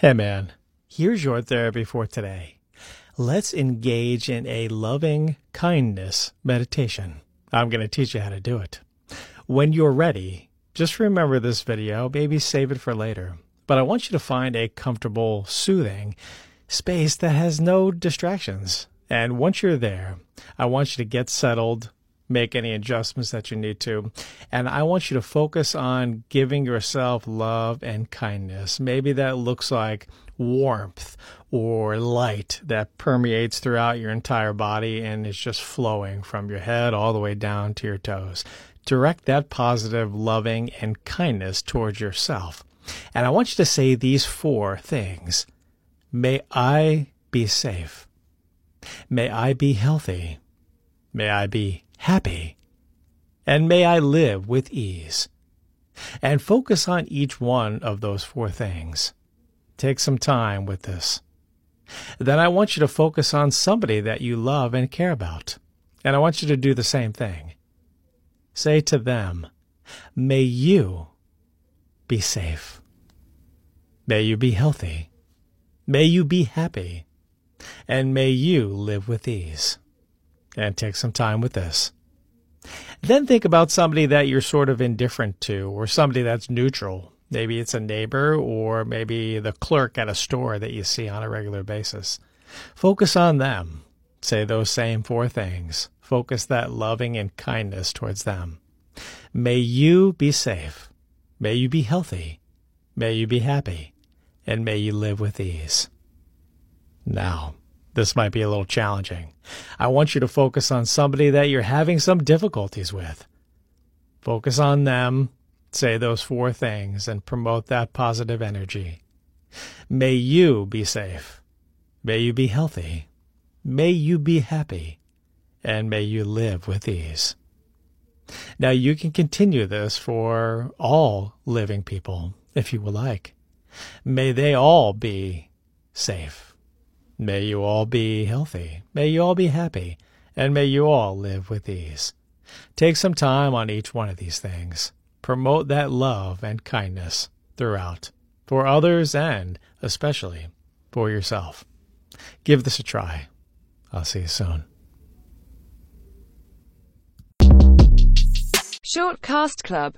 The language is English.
Hey man, here's your therapy for today. Let's engage in a loving kindness meditation. I'm going to teach you how to do it. When you're ready, just remember this video, maybe save it for later. But I want you to find a comfortable, soothing space that has no distractions. And once you're there, I want you to get settled, make any adjustments that you need to. And I want you to focus on giving yourself love and kindness. Maybe that looks like warmth or light that permeates throughout your entire body and is just flowing from your head all the way down to your toes. Direct that positive, loving, and kindness towards yourself. And I want you to say these four things. May I be safe. May I be healthy. May I be happy. And may I live with ease. And focus on each one of those four things. Take some time with this. Then I want you to focus on somebody that you love and care about. And I want you to do the same thing. Say to them, May you be safe. May you be healthy. May you be happy and may you live with ease. And take some time with this. Then think about somebody that you're sort of indifferent to, or somebody that's neutral. Maybe it's a neighbor, or maybe the clerk at a store that you see on a regular basis. Focus on them. Say those same four things. Focus that loving and kindness towards them. May you be safe. May you be healthy. May you be happy. And may you live with ease. Now, this might be a little challenging. I want you to focus on somebody that you're having some difficulties with. Focus on them, say those four things, and promote that positive energy. May you be safe. May you be healthy. May you be happy. And may you live with ease. Now, you can continue this for all living people, if you would like. May they all be safe. May you all be healthy. May you all be happy. And may you all live with ease. Take some time on each one of these things. Promote that love and kindness throughout, for others and especially for yourself. Give this a try. I'll see you soon. Shortcast Club